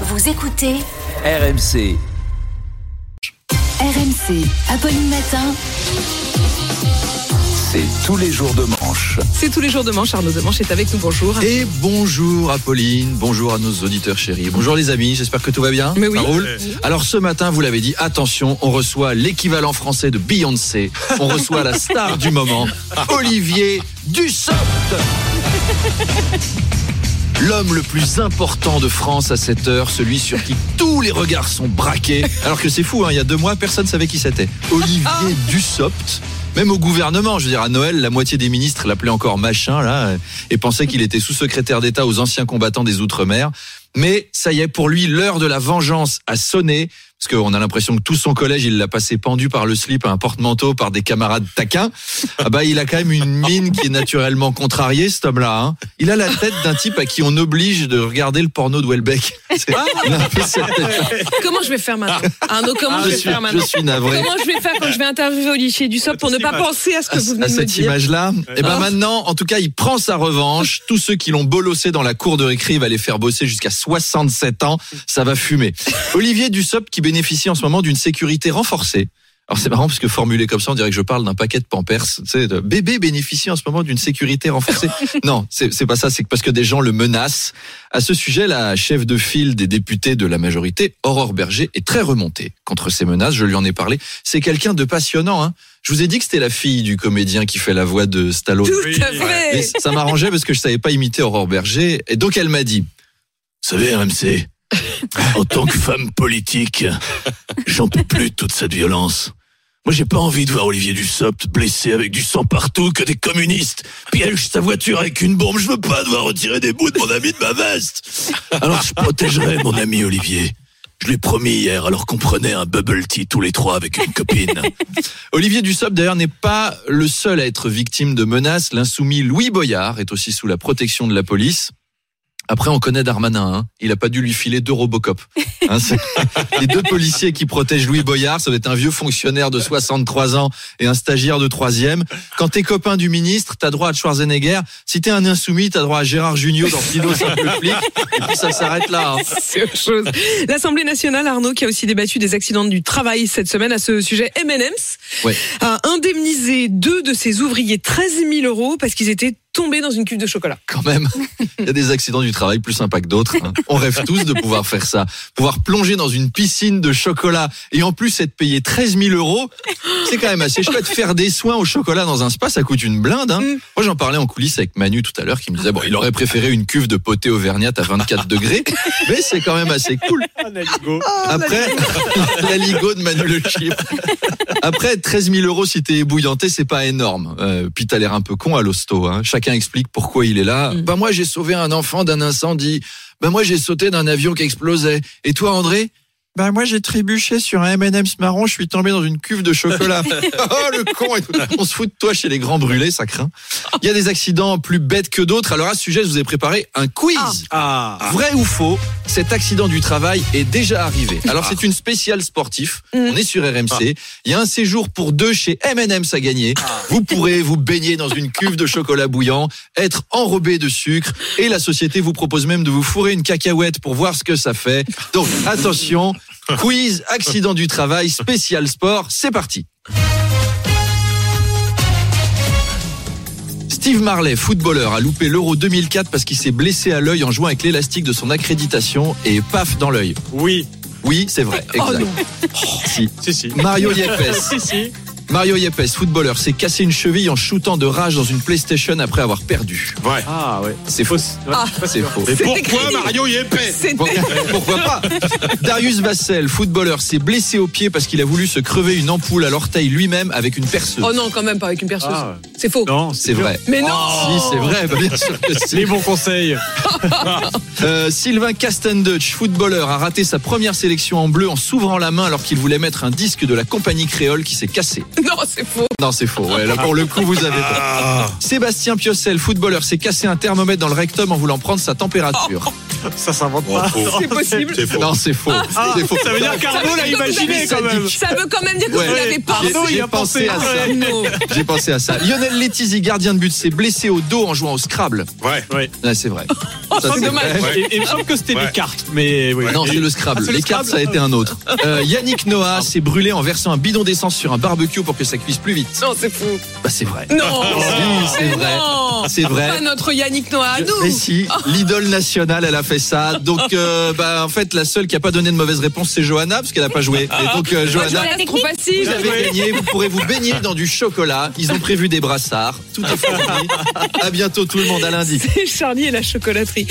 Vous écoutez RMC. RMC, Apolline Matin. C'est tous les jours de manche. C'est tous les jours de manche. Arnaud de Manche est avec nous. Bonjour. Et bonjour Apolline, bonjour à nos auditeurs chéris. Bonjour les amis, j'espère que tout va bien. Mais oui. Ça roule Alors ce matin, vous l'avez dit, attention, on reçoit l'équivalent français de Beyoncé. On reçoit la star du moment, Olivier Dussopt. L'homme le plus important de France à cette heure, celui sur qui tous les regards sont braqués. Alors que c'est fou, hein, il y a deux mois, personne ne savait qui c'était. Olivier Dussopt. Même au gouvernement, je veux dire, à Noël, la moitié des ministres l'appelaient encore machin, là, et pensaient qu'il était sous-secrétaire d'État aux anciens combattants des Outre-mer. Mais ça y est, pour lui, l'heure de la vengeance a sonné. Parce qu'on a l'impression que tout son collège, il l'a passé pendu par le slip à un porte-manteau par des camarades taquins. Ah bah, il a quand même une mine qui est naturellement contrariée, cet homme-là. Hein. Il a la tête d'un type à qui on oblige de regarder le porno de Welbeck. C'est- il a un peu cette tête. Comment je vais faire maintenant Arnaud, comment je je, vais suis, faire je maintenant suis navré. Comment je vais faire quand je vais interviewer Olivier Dussopt pour ne pas penser à ce que vous venez à de me cette dire image-là. Et ben Ah. maintenant, en tout cas, il prend sa revanche. Tous ceux qui l'ont bolossé dans la cour de récré, il va les faire bosser jusqu'à 67 ans. Ça va fumer. Olivier Dussopt qui bénéficie en ce moment d'une sécurité renforcée. Alors c'est marrant parce que formulé comme ça, on dirait que je parle d'un paquet de Pampers. Tu sais, de bébé bénéficie en ce moment d'une sécurité renforcée. non, c'est pas ça. C'est parce que des gens le menacent. À ce sujet, la chef de file des députés de la majorité, Aurore Berger, est très remontée contre ces menaces. Je lui en ai parlé. C'est quelqu'un de passionnant. Hein. Je vous ai dit que c'était la fille du comédien qui fait la voix de Stallone. Tout à fait. Mais ça m'arrangeait parce que je savais pas imiter Aurore Berger. Et donc elle m'a dit, vous savez RMC, en tant que femme politique, j'en peux plus de toute cette violence. Moi, j'ai pas envie de voir Olivier Dussopt blessé avec du sang partout, que des communistes piègent sa voiture avec une bombe. Je veux pas devoir retirer des bouts de mon ami de ma veste. Alors je protégerai mon ami Olivier. Je l'ai promis hier, alors qu'on prenait un bubble tea tous les trois avec une copine. Olivier Dussopt, d'ailleurs, n'est pas le seul à être victime de menaces. L'insoumis Louis Boyard est aussi sous la protection de la police. Après, on connaît Darmanin. Hein. Il a pas dû lui filer deux Robocop. Hein, les deux policiers qui protègent Louis Boyard, ça va être un vieux fonctionnaire de 63 ans et un stagiaire de troisième. Quand t'es copain du ministre, t'as droit à Schwarzenegger. Si t'es un insoumis, t'as droit à Gérard Junior dans Pino simple flic. Et puis ça s'arrête là. hein. C'est autre chose. L'Assemblée nationale, Arnaud, qui a aussi débattu des accidents du travail cette semaine à ce sujet, M&M's Ouais. a indemnisé deux de ses ouvriers 13 000 euros parce qu'ils étaient tombés dans une cuve de chocolat. quand même, il y a des accidents du travail plus sympas que d'autres. hein. On rêve tous de pouvoir faire ça. Pouvoir plonger dans une piscine de chocolat et en plus être payé 13 000 euros, c'est quand même assez chouette. Faire des soins au chocolat dans un spa, ça coûte une blinde. Hein. Mm. Moi, j'en parlais en coulisses avec Manu tout à l'heure qui me disait, bon, il aurait préféré une cuve de potée auvergnate à 24 degrés, mais c'est quand même assez cool. Après, la ligo de Manu Le Chip. Après, 13 000 euros si t'es ébouillanté, c'est pas énorme. Euh, puis t'as l'air un peu con à l'hosto. Hein. Chacun explique pourquoi il est là. Mm. Bah moi, j'ai sauvé un enfant d'un incendie. Bah moi, j'ai sauté d'un avion qui explosait. Et toi, André? Bah moi j'ai trébuché sur un M&M's marron, je suis tombé dans une cuve de chocolat. oh le con On se fout de toi chez les grands brûlés, ça craint. Il y a des accidents plus bêtes que d'autres. Alors à ce sujet, je vous ai préparé un quiz. Ah. Vrai ou faux, cet accident du travail est déjà arrivé. Alors c'est une spéciale sportif. Mm. On est sur RMC. Il y a un séjour pour deux chez M&M's à gagner. Vous pourrez vous baigner dans une cuve de chocolat bouillant, être enrobé de sucre et la société vous propose même de vous fourrer une cacahuète pour voir ce que ça fait. Donc attention, quiz accident du travail spécial sport, c'est parti. Steve Marley, footballeur, a loupé l'Euro 2004 parce qu'il s'est blessé à l'œil en jouant avec l'élastique de son accréditation et paf dans l'œil. Oui, Oui, c'est vrai. Oh Exact. si. si, si. Mario Yepes. Si, si. Mario Yepes, footballeur, s'est cassé une cheville en shootant de rage dans une PlayStation après avoir perdu. Ouais. Ah, ouais. C'est faux. Ah. C'est faux. Mais pourquoi crédible. Mario y est paix C'était Pour- Pourquoi pas Darius Vassell, footballeur, s'est blessé au pied parce qu'il a voulu se crever une ampoule à l'orteil lui-même avec une perceuse. Oh non, quand même pas avec une perceuse. Ah, C'est faux. Non, c'est vrai. Mais non Si, c'est vrai, bah, bien sûr que si. Les bons conseils. Euh, Sylvain Castendutch, footballeur, a raté sa première sélection en bleu en s'ouvrant la main alors qu'il voulait mettre un disque de la compagnie créole qui s'est cassé. Non, c'est faux. Non, c'est faux. Ouais, là, pour le coup, vous avez pas. Sébastien Piocel, footballeur, s'est cassé un thermomètre dans le rectum en voulant prendre sa température. Ça s'invente Oh, pas. faux. C'est possible. Faux. Non, c'est faux. Ah, C'est faux. ça veut dire qu'Arnaud l'a imaginé quand même. Ça veut quand même dire que Ouais. vous l'avez pas. Arnaud, il J'ai a pensé pensé. à ça. J'ai pensé à ça. Lionel Letizy, gardien de but, s'est blessé au dos en jouant au Scrabble. Ouais. Ouais. Là, c'est vrai. Ça, c'est dommage. vrai. Ouais. Et, et il me semble que c'était Ouais. des cartes, mais oui. Non, c'est le Scrabble. Ah, le Les cartes, ça a été un autre. Euh, Yannick Noah s'est brûlé en versant un bidon d'essence sur un barbecue pour que ça cuise plus vite. Non, c'est faux. Bah, c'est vrai. Non. C'est vrai. C'est vrai. Pas notre Yannick Noah à Mais nous. si, l'idole nationale, elle a fait ça. Donc, euh, bah, en fait, la seule qui a pas donné de mauvaise réponse, c'est Johanna, parce qu'elle a pas joué. Et donc, euh, Johanna, trop facile. vous avez gagné. Vous pourrez vous baigner dans du chocolat. Ils ont prévu des brassards. Tout est fini. À bientôt tout le monde, à lundi. C'est Charlie et la chocolaterie.